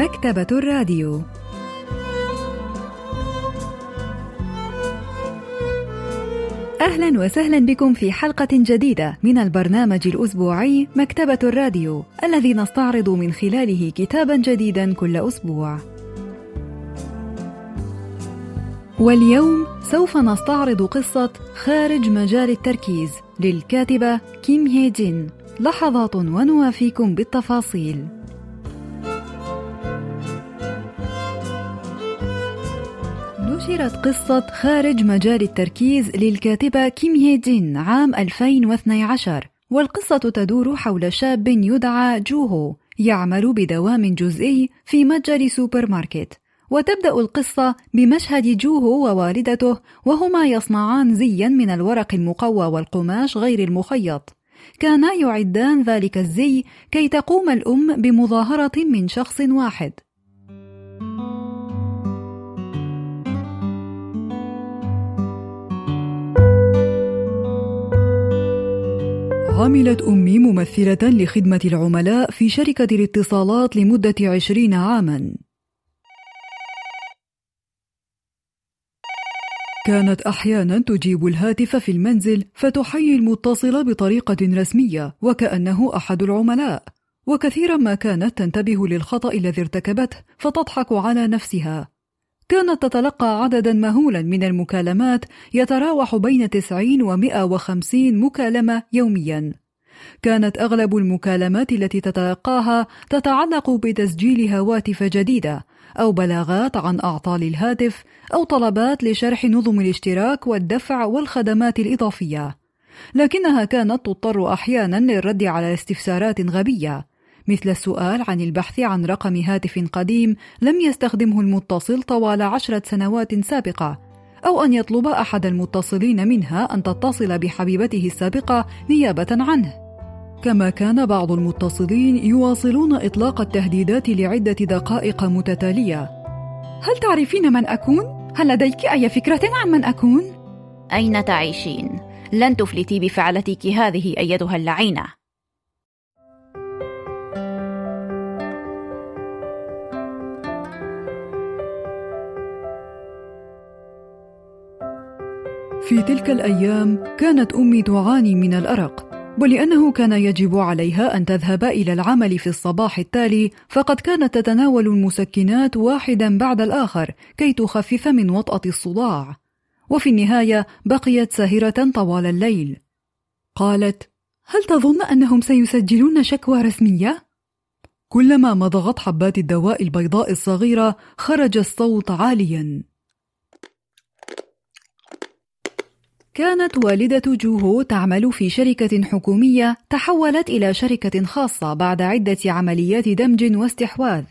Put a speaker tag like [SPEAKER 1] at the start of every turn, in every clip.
[SPEAKER 1] مكتبة الراديو أهلا وسهلا بكم في حلقة جديدة من البرنامج الأسبوعي مكتبة الراديو الذي نستعرض من خلاله كتابا جديدا كل أسبوع. واليوم سوف نستعرض قصة خارج مجال التركيز للكاتبة كيم هي جين. لحظات ونوافيكم بالتفاصيل. نشرت قصة خارج مجال التركيز للكاتبة كيم هي جين عام 2012 والقصة تدور حول شاب يدعى جوهو يعمل بدوام جزئي في متجر سوبر ماركت وتبدأ القصة بمشهد جوهو ووالدته وهما يصنعان زيا من الورق المقوى والقماش غير المخيط. كانا يعدان ذلك الزي كي تقوم الأم بمظاهرة من شخص واحد. عملت أمي ممثلة لخدمة العملاء في شركة الاتصالات لمدة عشرين عاماً. كانت أحيانا تجيب الهاتف في المنزل فتحيي المتصل بطريقة رسمية وكأنه أحد العملاء. وكثيرا ما كانت تنتبه للخطأ الذي ارتكبته فتضحك على نفسها. كانت تتلقى عددا مهولا من المكالمات يتراوح بين 90 و 150 مكالمة يوميا. كانت أغلب المكالمات التي تتلقاها تتعلق بتسجيل هواتف جديدة أو بلاغات عن أعطال الهاتف أو طلبات لشرح نظم الاشتراك والدفع والخدمات الإضافية. لكنها كانت تضطر أحيانا للرد على استفسارات غبية مثل السؤال عن البحث عن رقم هاتف قديم لم يستخدمه المتصل طوال عشرة سنوات سابقة أو أن يطلب أحد المتصلين منها أن تتصل بحبيبته السابقة نيابة عنه كما كان بعض المتصلين يواصلون إطلاق التهديدات لعدة دقائق متتالية هل تعرفين من أكون؟ هل لديك أي فكرة عن من أكون؟
[SPEAKER 2] أين تعيشين؟ لن تفلتي بفعلتك هذه أيتها اللعينة
[SPEAKER 1] في تلك الأيام كانت أمي تعاني من الأرق ولأنه كان يجب عليها أن تذهب إلى العمل في الصباح التالي فقد كانت تتناول المسكنات واحدا بعد الآخر كي تخفف من وطأة الصداع. وفي النهاية بقيت ساهرة طوال الليل. قالت هل تظن أنهم سيسجلون شكوى رسمية؟ كلما مضغت حبات الدواء البيضاء الصغيرة خرج الصوت عاليا. كانت والدة جوهو تعمل في شركة حكومية تحولت إلى شركة خاصة بعد عدة عمليات دمج واستحواذ،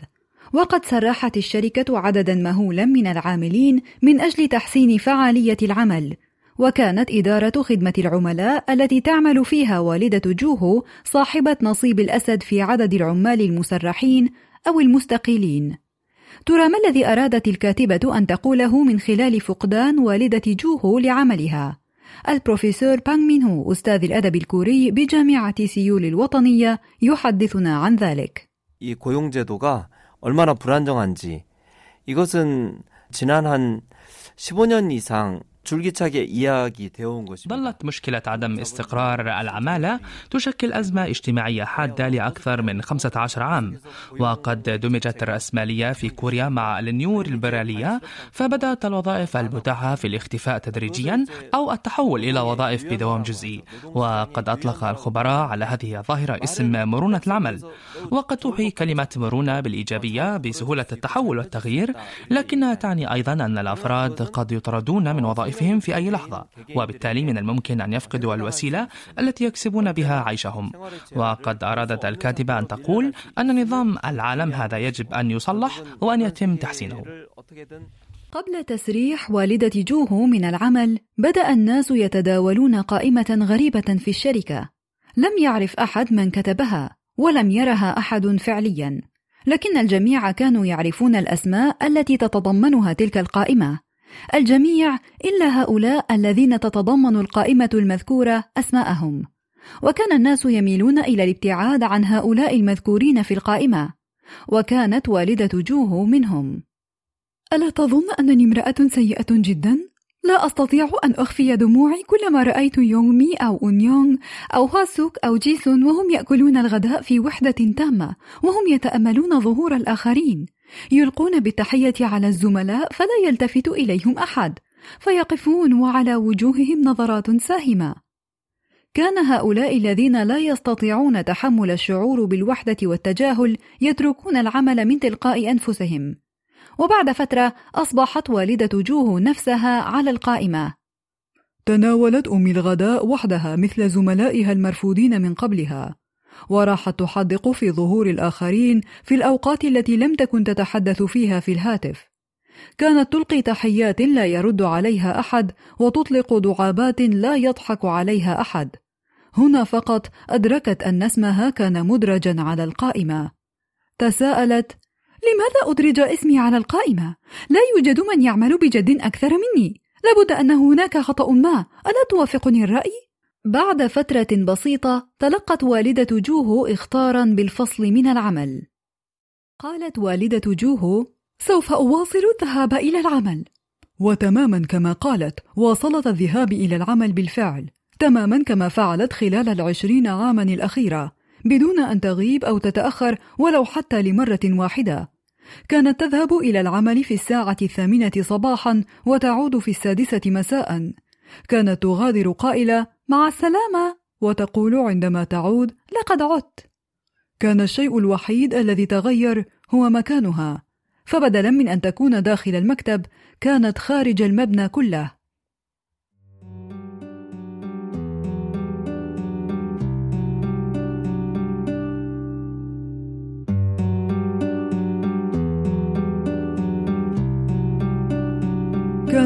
[SPEAKER 1] وقد سرحت الشركة عددا مهولا من العاملين من أجل تحسين فعالية العمل، وكانت إدارة خدمة العملاء التي تعمل فيها والدة جوهو صاحبة نصيب الأسد في عدد العمال المسرحين أو المستقيلين. ترى ما الذي أرادت الكاتبة أن تقوله من خلال فقدان والدة جوهو لعملها؟ البروفيسور بانغ مين هو أستاذ الأدب الكوري بجامعة سيول الوطنية يحدثنا عن ذلك.
[SPEAKER 3] 이 고용제도가 얼마나 불안정한지 이것은 지난 한 15년 이상
[SPEAKER 4] ظلت مشكلة عدم استقرار العمالة تشكل أزمة اجتماعية حادة لأكثر من 15 عام. وقد دمجت الرأسمالية في كوريا مع النيو ليبرالية فبدأت الوظائف المتاحة في الاختفاء تدريجيا أو التحول إلى وظائف بدوام جزئي. وقد أطلق الخبراء على هذه الظاهرة اسم مرونة العمل. وقد توحي كلمة مرونة بالإيجابية بسهولة التحول والتغيير لكنها تعني أيضا أن الأفراد قد يطردون من وظائف وظائفهم في أي لحظة وبالتالي من الممكن أن يفقدوا الوسيلة التي يكسبون بها عيشهم. وقد أرادت الكاتبة أن تقول أن نظام العالم هذا يجب أن يصلح وأن يتم تحسينه.
[SPEAKER 1] قبل تسريح والدة جوهو من العمل بدأ الناس يتداولون قائمة غريبة في الشركة. لم يعرف أحد من كتبها ولم يرها أحد فعليا. لكن الجميع كانوا يعرفون الأسماء التي تتضمنها تلك القائمة. الجميع إلا هؤلاء الذين تتضمن القائمة المذكورة أسماءهم، وكان الناس يميلون إلى الابتعاد عن هؤلاء المذكورين في القائمة،
[SPEAKER 5] وكانت والدة جوهو منهم. ألا تظن أنني امرأة سيئة جدا؟ لا أستطيع أن أخفي دموعي كلما رأيت يونغمي أو أونيونغ أو هاسوك أو جيسون وهم يأكلون الغداء في وحدة تامة وهم يتأملون ظهور الآخرين. يلقون بالتحية على الزملاء فلا يلتفت إليهم أحد فيقفون وعلى وجوههم نظرات ساهمة. كان هؤلاء الذين لا يستطيعون تحمل الشعور بالوحدة والتجاهل يتركون العمل من تلقاء أنفسهم. وبعد فترة أصبحت والدة جوهو نفسها على القائمة.
[SPEAKER 1] تناولت أمي الغداء وحدها مثل زملائها المرفوضين من قبلها. وراحت تحدق في ظهور الآخرين في الأوقات التي لم تكن تتحدث فيها في الهاتف. كانت تلقي تحيات لا يرد عليها أحد وتطلق دعابات لا يضحك عليها أحد. هنا فقط أدركت أن اسمها كان مدرجا على القائمة. تساءلت لماذا أدرج اسمي على القائمة؟ لا يوجد من يعمل بجد أكثر مني. لابد أن هناك خطأ ما. ألا توافقني الرأي؟ بعد فترة بسيطة تلقت والدة جوهو إخطارا بالفصل من العمل. قالت والدة جوهو سوف أواصل الذهاب إلى العمل. وتماما كما قالت واصلت الذهاب إلى العمل بالفعل تماما كما فعلت خلال العشرين عاما الأخيرة بدون أن تغيب أو تتأخر ولو حتى لمرة واحدة. كانت تذهب إلى العمل في الساعة الثامنة صباحا وتعود في السادسة مساء. كانت تغادر قائلة مع السلامة وتقول عندما تعود لقد عدت. كان الشيء الوحيد الذي تغير هو مكانها فبدلا من أن تكون داخل المكتب كانت خارج المبنى كله.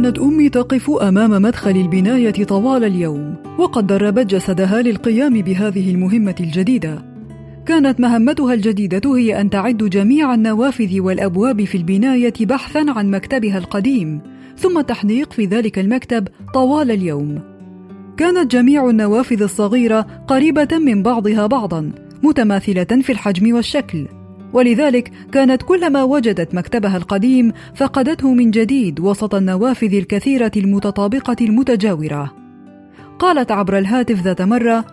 [SPEAKER 1] كانت أمي تقف أمام مدخل البناية طوال اليوم وقد دربت جسدها للقيام بهذه المهمة الجديدة. كانت مهمتها الجديدة هي أن تعد جميع النوافذ والأبواب في البناية بحثا عن مكتبها القديم ثم تحديق في ذلك المكتب طوال اليوم. كانت جميع النوافذ الصغيرة قريبة من بعضها بعضا متماثلة في الحجم والشكل. ولذلك كانت كلما وجدت مكتبها القديم فقدته من جديد وسط النوافذ الكثيرة المتطابقة المتجاورة. قالت عبر الهاتف ذات مرة: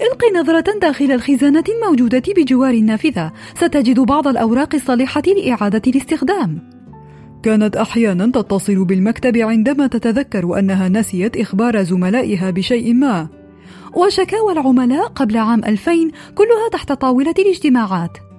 [SPEAKER 1] إلقي نظرة داخل الخزانة الموجودة بجوار النافذة، ستجد بعض الأوراق الصالحة لإعادة الاستخدام. كانت أحيانا تتصل بالمكتب عندما تتذكر أنها نسيت إخبار زملائها بشيء ما.
[SPEAKER 5] وشكاوى العملاء قبل عام 2000 كلها تحت طاولة الاجتماعات.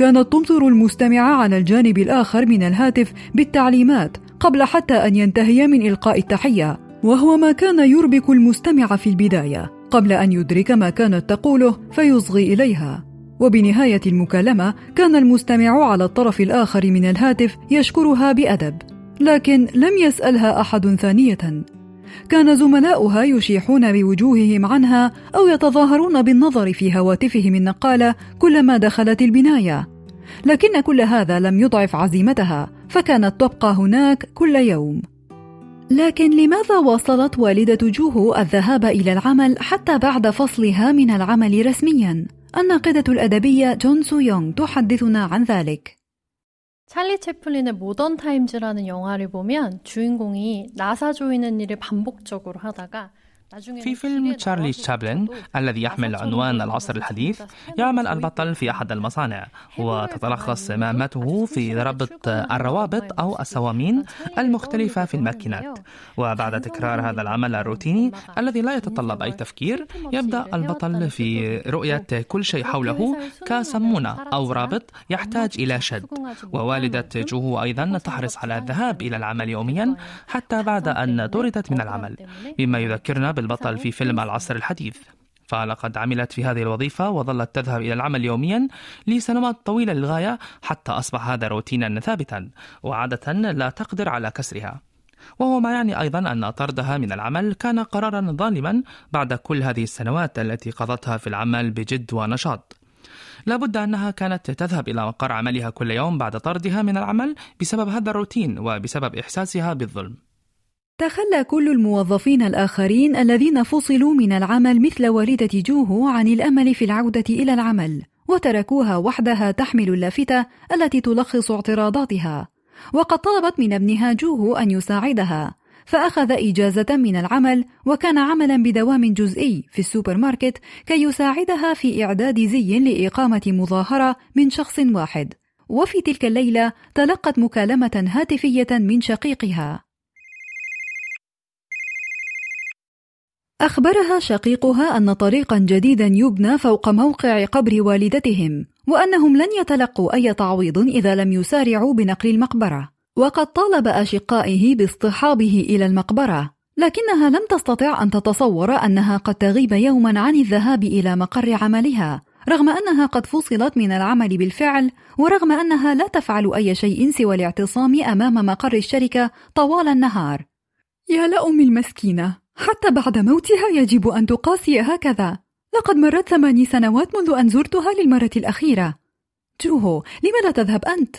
[SPEAKER 1] كانت تمطر المستمع على الجانب الآخر من الهاتف بالتعليمات قبل حتى أن ينتهي من إلقاء التحية وهو ما كان يربك المستمع في البداية. قبل أن يدرك ما كانت تقوله فيصغي إليها. وبنهاية المكالمة كان المستمع على الطرف الآخر من الهاتف يشكرها بأدب لكن لم يسألها أحد ثانية. كان زملاؤها يشيحون بوجوههم عنها أو يتظاهرون بالنظر في هواتفهم النقالة كلما دخلت البناية. لكن كل هذا لم يضعف عزيمتها فكانت تبقى هناك كل يوم لكن لماذا واصلت والدة جوهو الذهاب إلى العمل حتى بعد فصلها من العمل رسميا؟ الناقدة الأدبية جون سو يونغ تحدثنا عن ذلك.
[SPEAKER 6] 찰리 채플린의 모던 타임즈라는 영화를 보면 주인공이 나사 조이는 일을 반복적으로 하다가
[SPEAKER 4] في فيلم تشارلي تشابلن الذي يحمل عنوان العصر الحديث يعمل البطل في أحد المصانع وتتلخص مهمته في ربط الروابط أو الصواميل المختلفة في الماكينات. وبعد تكرار هذا العمل الروتيني الذي لا يتطلب أي تفكير يبدأ البطل في رؤية كل شيء حوله كسمونة أو رابط يحتاج إلى شد. ووالدة جوهو أيضا تحرص على الذهاب إلى العمل يوميا حتى بعد أن طردت من العمل. مما يذكرنا بالبطل في فيلم العصر الحديث. فلقد عملت في هذه الوظيفة وظلت تذهب إلى العمل يوميا لسنوات طويلة للغاية حتى أصبح هذا روتينا ثابتا وعادة لا تقدر على كسرها. وهو ما يعني أيضا أن طردها من العمل كان قرارا ظالما بعد كل هذه السنوات التي قضتها في العمل بجد ونشاط. لابد أنها كانت تذهب إلى مقر عملها كل يوم بعد طردها من العمل بسبب هذا الروتين وبسبب إحساسها بالظلم.
[SPEAKER 5] تخلى كل الموظفين الآخرين الذين فصلوا من العمل مثل والدة جوهو عن الأمل في العودة إلى العمل
[SPEAKER 7] وتركوها وحدها تحمل اللافتة التي تلخص اعتراضاتها. وقد طلبت من ابنها جوهو أن يساعدها فأخذ إجازة من العمل وكان عملا بدوام جزئي في السوبر ماركت كي يساعدها في إعداد زي لإقامة مظاهرة من شخص واحد. وفي تلك الليلة تلقت مكالمة هاتفية من شقيقها. أخبرها شقيقها أن طريقا جديدا يبنى فوق موقع قبر والدتهم وأنهم لن يتلقوا أي تعويض إذا لم يسارعوا بنقل المقبرة. وقد طالب أشقائه باصطحابه إلى المقبرة لكنها لم تستطع أن تتصور أنها قد تغيب يوما عن الذهاب إلى مقر عملها رغم أنها قد فصلت من العمل بالفعل ورغم أنها لا تفعل أي شيء سوى الاعتصام أمام مقر الشركة طوال النهار.
[SPEAKER 1] يا لأم المسكينة حتى بعد موتها يجب أن تقاسي هكذا. لقد مرت ثماني سنوات منذ أن زرتها للمرة الأخيرة.
[SPEAKER 7] جوهو لم لا تذهب أنت؟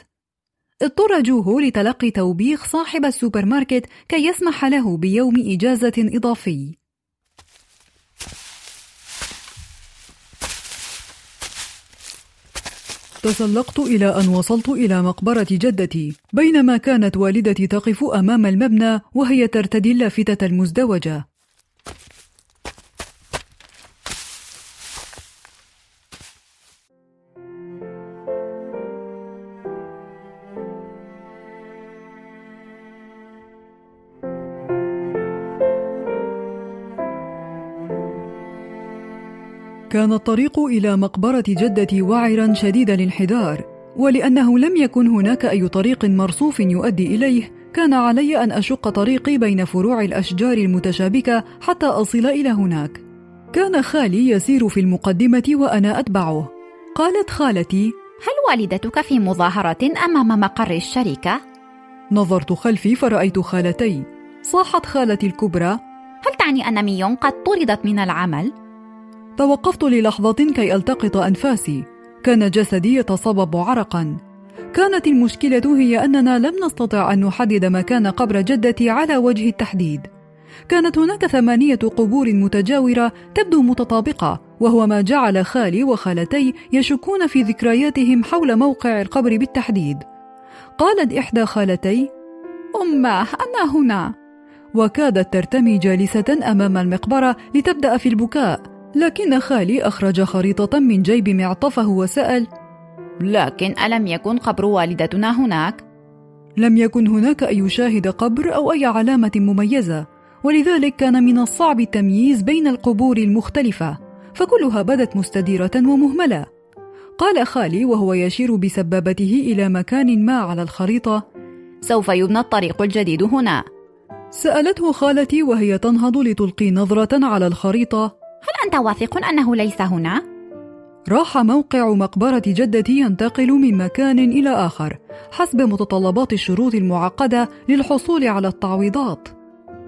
[SPEAKER 7] اضطر جوهو لتلقي توبيخ صاحب السوبر ماركت كي يسمح له بيوم إجازة إضافي.
[SPEAKER 1] تسلقت إلى أن وصلت إلى مقبرة جدتي بينما كانت والدتي تقف أمام المبنى وهي ترتدي اللافتة المزدوجة. كان الطريق إلى مقبرة جدتي وعرا شديد الانحدار ولأنه لم يكن هناك أي طريق مرصوف يؤدي إليه كان علي أن أشق طريقي بين فروع الأشجار المتشابكة حتى أصل إلى هناك كان خالي يسير في المقدمة وأنا أتبعه قالت خالتي
[SPEAKER 2] هل والدتك في مظاهرة أمام مقر الشركة؟
[SPEAKER 1] نظرت خلفي فرأيت خالتي صاحت خالتي الكبرى
[SPEAKER 2] هل تعني أن ميون قد طردت من العمل؟
[SPEAKER 1] توقفت للحظة كي ألتقط أنفاسي. كان جسدي يتصبب عرقا. كانت المشكلة هي أننا لم نستطع أن نحدد مكان قبر جدتي على وجه التحديد. كانت هناك ثمانية قبور متجاورة تبدو متطابقة وهو ما جعل خالي وخالتي يشكون في ذكرياتهم حول موقع القبر بالتحديد. قالت إحدى خالتي
[SPEAKER 7] أماه أنا هنا.
[SPEAKER 1] وكادت ترتمي جالسة أمام المقبرة لتبدأ في البكاء. لكن خالي أخرج خريطة من جيب معطفه وسأل
[SPEAKER 2] لكن ألم يكن قبر والدتنا هناك؟
[SPEAKER 1] لم يكن هناك أي شاهد قبر أو أي علامة مميزة ولذلك كان من الصعب التمييز بين القبور المختلفة فكلها بدت مستديرة ومهملة. قال خالي وهو يشير بسبابته إلى مكان ما على الخريطة
[SPEAKER 2] سوف يبنى الطريق الجديد هنا.
[SPEAKER 1] سألته خالتي وهي تنهض لتلقي نظرة على الخريطة.
[SPEAKER 2] هل أنت واثق أنه ليس هنا؟
[SPEAKER 1] راح موقع مقبرة جدتي ينتقل من مكان إلى آخر حسب متطلبات الشروط المعقدة للحصول على التعويضات.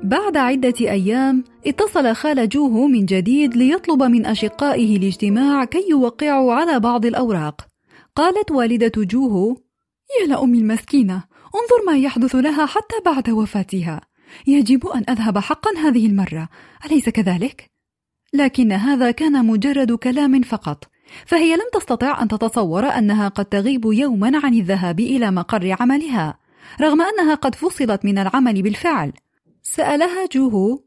[SPEAKER 7] بعد عدة أيام اتصل خال جوهو من جديد ليطلب من أشقائه الاجتماع كي يوقعوا على بعض الأوراق. قالت والدة جوهو:
[SPEAKER 1] يا لأمي المسكينة، انظر ما يحدث لها حتى بعد وفاتها. يجب أن أذهب حقا هذه المرة، أليس كذلك؟
[SPEAKER 7] لكن هذا كان مجرد كلام فقط. فهي لم تستطع أن تتصور أنها قد تغيب يوما عن الذهاب إلى مقر عملها رغم أنها قد فصلت من العمل بالفعل. سألها جوهو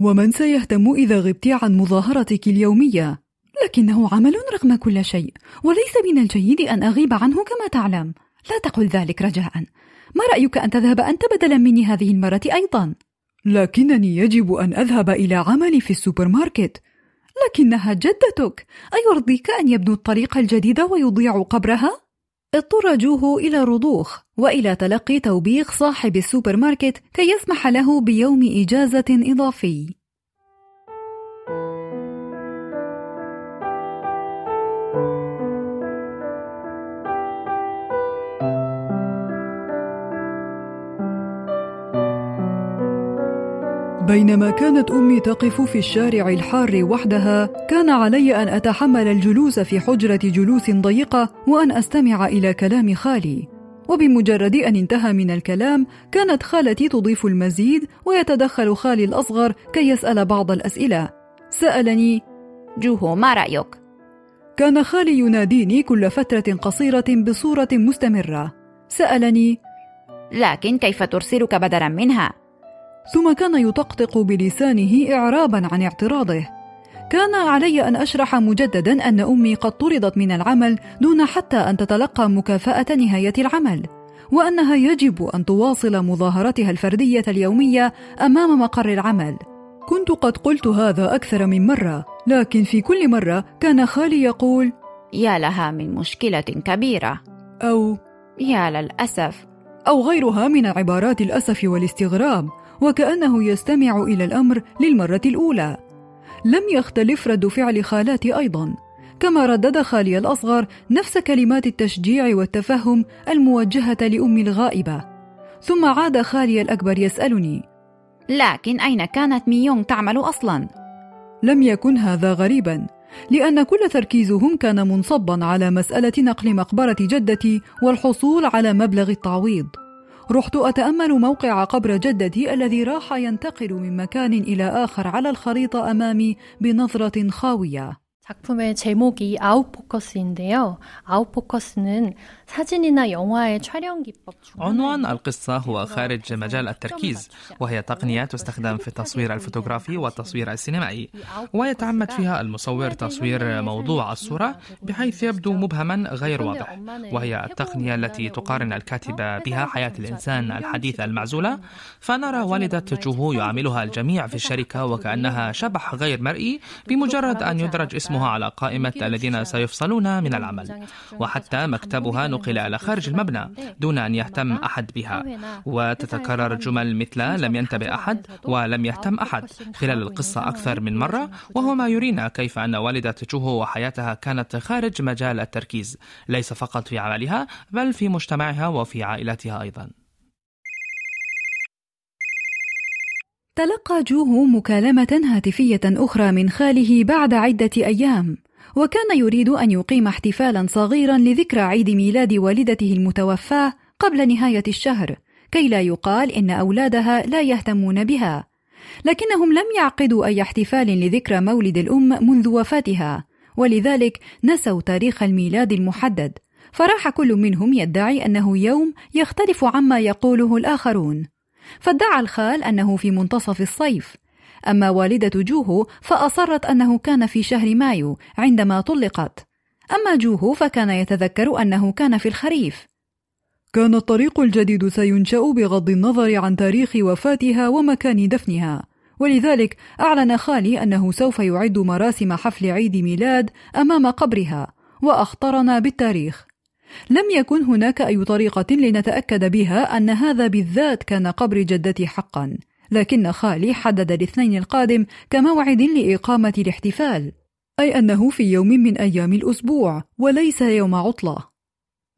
[SPEAKER 1] ومن سيهتم إذا غبت عن مظاهرتك اليومية؟
[SPEAKER 7] لكنه عمل رغم كل شيء وليس من الجيد أن أغيب عنه كما تعلم. لا تقل ذلك رجاء. ما رأيك أن تذهب انت بدلا مني هذه المرة أيضا؟
[SPEAKER 1] لكنني يجب أن أذهب إلى عملي في السوبر ماركت
[SPEAKER 7] لكنها جدتك. أيرضيك أن يبنوا الطريق الجديد ويضيعوا قبرها؟ اضطر جوهو إلى الرضوخ وإلى تلقي توبيخ صاحب السوبر ماركت كي يسمح له بيوم إجازة إضافي.
[SPEAKER 1] بينما كانت أمي تقف في الشارع الحار وحدها كان علي أن أتحمل الجلوس في حجرة جلوس ضيقة وأن أستمع إلى كلام خالي. وبمجرد أن انتهى من الكلام كانت خالتي تضيف المزيد ويتدخل خالي الأصغر كي يسأل بعض الأسئلة. سألني
[SPEAKER 2] جوهو ما رأيك؟
[SPEAKER 1] كان خالي يناديني كل فترة قصيرة بصورة مستمرة. سألني
[SPEAKER 2] لكن كيف ترسلك بدلا منها؟
[SPEAKER 1] ثم كان يطقطق بلسانه إعرابا عن اعتراضه. كان علي أن أشرح مجددا أن أمي قد طردت من العمل دون حتى أن تتلقى مكافأة نهاية العمل وأنها يجب أن تواصل مظاهرتها الفردية اليومية أمام مقر العمل. كنت قد قلت هذا أكثر من مرة لكن في كل مرة كان خالي يقول
[SPEAKER 2] يا لها من مشكلة كبيرة.
[SPEAKER 1] أو
[SPEAKER 2] يا للأسف.
[SPEAKER 1] أو غيرها من عبارات الأسف والاستغراب. وكأنه يستمع إلى الأمر للمرة الأولى. لم يختلف رد فعل خالاتي أيضا. كما ردد خالي الأصغر نفس كلمات التشجيع والتفهم الموجهة لأمي الغائبة. ثم عاد خالي الأكبر يسألني
[SPEAKER 2] لكن أين كانت ميونغ تعمل أصلا؟
[SPEAKER 1] لم يكن هذا غريبا لأن كل تركيزهم كان منصبا على مسألة نقل مقبرة جدتي والحصول على مبلغ التعويض. رحت أتأمل موقع قبر جدتي الذي راح ينتقل من مكان إلى آخر على الخريطة أمامي بنظرة خاوية.
[SPEAKER 6] 작품의 제목이 아웃포커스인데요. 아웃포커스는 사진이나 영화의 촬영 기법 중
[SPEAKER 4] عنوان القصة هو خارج مجال التركيز وهي تقنية تستخدم في التصوير الفوتوغرافي والتصوير السينمائي ويتعمد فيها المصور تصوير موضوع الصورة بحيث يبدو مبهما غير واضح وهي التقنية التي تقارن الكاتب بها حياة الإنسان الحديث المعزولة فنرى والدة جوهو يعاملها الجميع في الشركة وكأنها شبح غير مرئي بمجرد أن يدرج اسمه اسمها على قائمة الذين سيفصلون من العمل. وحتى مكتبها نقل إلى خارج المبنى دون أن يهتم أحد بها. وتتكرر جمل مثل لم ينتبه أحد ولم يهتم أحد خلال القصة أكثر من مرة. وهو ما يرينا كيف أن والدة جوهو وحياتها كانت خارج مجال التركيز. ليس فقط في عملها بل في مجتمعها وفي عائلتها أيضا.
[SPEAKER 1] تلقى جوهو مكالمة هاتفية أخرى من خاله بعد عدة أيام، وكان يريد أن يقيم احتفالا صغيرا لذكرى عيد ميلاد والدته المتوفاة قبل نهاية الشهر، كي لا يقال إن أولادها لا يهتمون بها. لكنهم لم يعقدوا أي احتفال لذكرى مولد الأم منذ وفاتها، ولذلك نسوا تاريخ الميلاد المحدد، فراح كل منهم يدعي أنه يوم يختلف عما يقوله الآخرون. فادعى الخال أنه في منتصف الصيف. أما والدة جوهو فأصرت أنه كان في شهر مايو عندما طلقت. أما جوهو فكان يتذكر أنه كان في الخريف. كان الطريق الجديد سينشأ بغض النظر عن تاريخ وفاتها ومكان دفنها. ولذلك أعلن خالي أنه سوف يعد مراسم حفل عيد ميلاد أمام قبرها وأخطرنا بالتاريخ. لم يكن هناك أي طريقة لنتأكد بها أن هذا بالذات كان قبر جدتي حقا. لكن خالي حدد الاثنين القادم كموعد لإقامة الاحتفال أي أنه في يوم من أيام الأسبوع وليس يوم عطلة.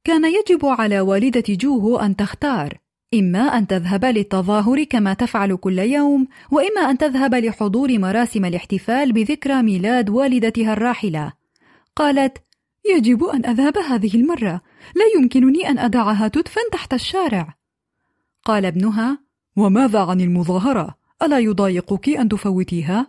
[SPEAKER 1] كان يجب على والدة جوهو أن تختار إما أن تذهب للتظاهر كما تفعل كل يوم وإما أن تذهب لحضور مراسم الاحتفال بذكرى ميلاد والدتها الراحلة. قالت يجب أن أذهب هذه المرة. لا يمكنني أن أدعها تدفن تحت الشارع. قال ابنها وماذا عن المظاهرة؟ ألا يضايقك أن تفوتيها؟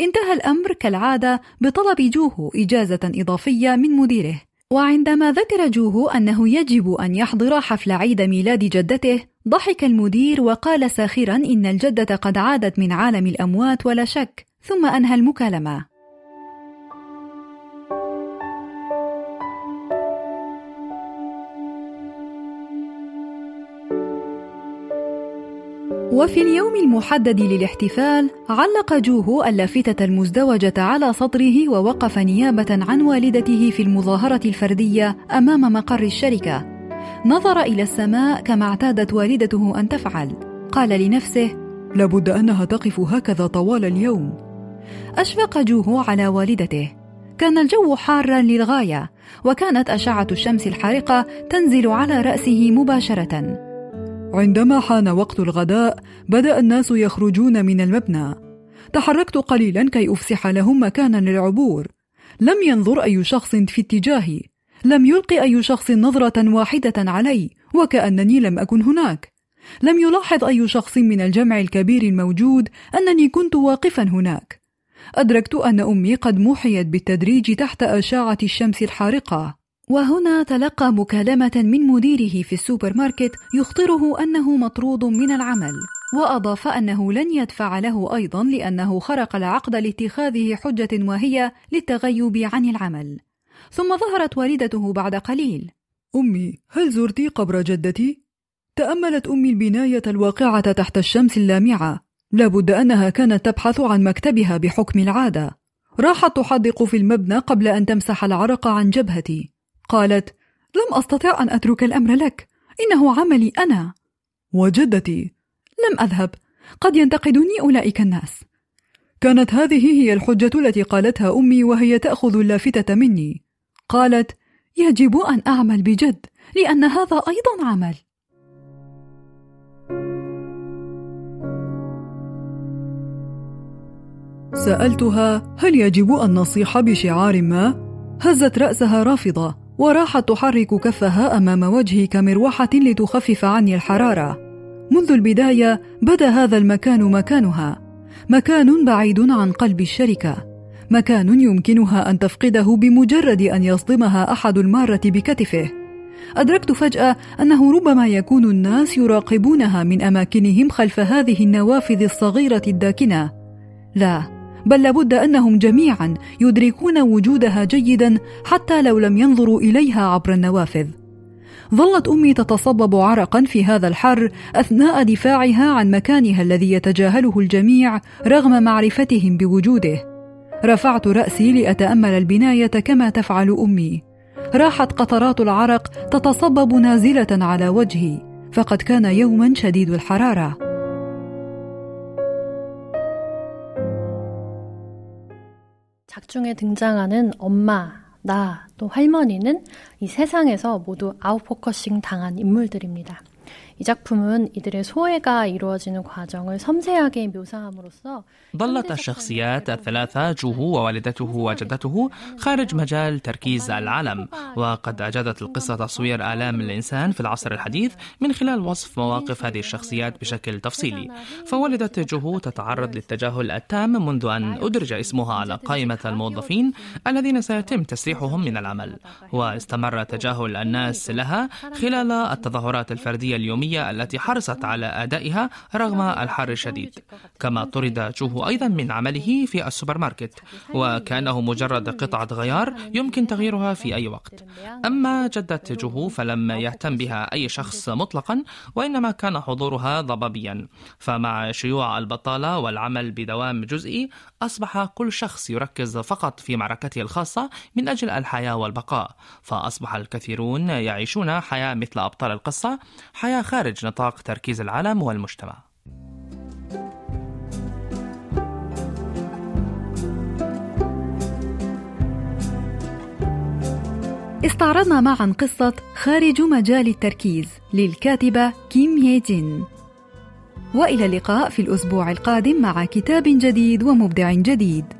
[SPEAKER 1] انتهى الأمر كالعادة بطلب جوهو إجازة إضافية من مديره. وعندما ذكر جوهو أنه يجب أن يحضر حفل عيد ميلاد جدته ضحك المدير وقال ساخرا إن الجدة قد عادت من عالم الأموات ولا شك ثم أنهى المكالمة. وفي اليوم المحدد للاحتفال علق جوهو اللافتة المزدوجة على صدره ووقف نيابة عن والدته في المظاهرة الفردية أمام مقر الشركة. نظر إلى السماء كما اعتادت والدته أن تفعل. قال لنفسه لابد أنها تقف هكذا طوال اليوم. أشفق جوهو على والدته. كان الجو حارا للغاية وكانت أشعة الشمس الحارقة تنزل على رأسه مباشرة. عندما حان وقت الغداء بدأ الناس يخرجون من المبنى. تحركت قليلا كي أفسح لهم مكانا للعبور. لم ينظر أي شخص في اتجاهي. لم يلق أي شخص نظرة واحدة علي وكأنني لم أكن هناك. لم يلاحظ أي شخص من الجمع الكبير الموجود أنني كنت واقفا هناك. أدركت أن أمي قد محيت بالتدريج تحت أشعة الشمس الحارقة. وهنا تلقى مكالمة من مديره في السوبر ماركت يخطره أنه مطرود من العمل وأضاف أنه لن يدفع له أيضا لأنه خرق العقد لاتخاذه حجة وهي للتغيب عن العمل. ثم ظهرت والدته بعد قليل. أمي هل زرت قبر جدتي؟ تأملت أمي البناية الواقعة تحت الشمس اللامعة. لابد أنها كانت تبحث عن مكتبها بحكم العادة. راحت تحدق في المبنى قبل أن تمسح العرق عن جبهتي. قالت لم أستطع أن أترك الأمر لك. إنه عملي أنا. وجدتي. لم أذهب. قد ينتقدني أولئك الناس. كانت هذه هي الحجة التي قالتها أمي وهي تأخذ اللافتة مني. قالت يجب أن أعمل بجد لأن هذا أيضا عمل. سألتها هل يجب أن نصيح بشعار ما؟ هزت رأسها رافضة. وراحت تحرك كفها أمام وجهي كمروحة لتخفف عني الحرارة. منذ البداية بدا هذا المكان مكانها. مكان بعيد عن قلب الشركة. مكان يمكنها أن تفقده بمجرد أن يصدمها أحد المارة بكتفه. أدركت فجأة أنه ربما يكون الناس يراقبونها من أماكنهم خلف هذه النوافذ الصغيرة الداكنة. لا بل لابد أنهم جميعا يدركون وجودها جيدا حتى لو لم ينظروا إليها عبر النوافذ. ظلت أمي تتصبب عرقا في هذا الحر أثناء دفاعها عن مكانها الذي يتجاهله الجميع رغم معرفتهم بوجوده. رفعت رأسي لأتأمل البناية كما تفعل أمي. راحت قطرات العرق تتصبب نازلة على وجهي فقد كان يوما شديد الحرارة.
[SPEAKER 6] 작중에 등장하는 엄마, 나, 또 할머니는 이 세상에서 모두 아웃포커싱 당한 인물들입니다. 이 작품은 이들의 소외가 이루어지는 과정을 섬세하게 묘사함으로써
[SPEAKER 4] ظلت الشخصيات الثلاثة جوهو ووالدته وجدته خارج مجال تركيز العالم وقد أجادت القصة تصوير آلام الإنسان في العصر الحديث من خلال وصف مواقف هذه الشخصيات بشكل تفصيلي فوالدة جوهو تتعرض للتجاهل التام منذ أن أدرج اسمها على قائمة الموظفين الذين سيتم تسريحهم من العمل واستمر تجاهل الناس لها خلال التظاهرات الفردية اليومية التي حرصت على أدائها رغم الحر الشديد. كما طرد جوهو أيضا من عمله في السوبر ماركت وكأنه مجرد قطعة غيار يمكن تغييرها في أي وقت. أما جدة جوهو فلم يهتم بها أي شخص مطلقا وإنما كان حضورها ضبابيا. فمع شيوع البطالة والعمل بدوام جزئي أصبح كل شخص يركز فقط في معركته الخاصة من أجل الحياة والبقاء. فأصبح الكثيرون يعيشون حياة مثل أبطال القصة حياة خارج نطاق تركيز العالم والمجتمع.
[SPEAKER 1] استعرضنا معا قصة خارج مجال التركيز للكاتبة كيم هي جين وإلى اللقاء في الأسبوع القادم مع كتاب جديد ومبدع جديد.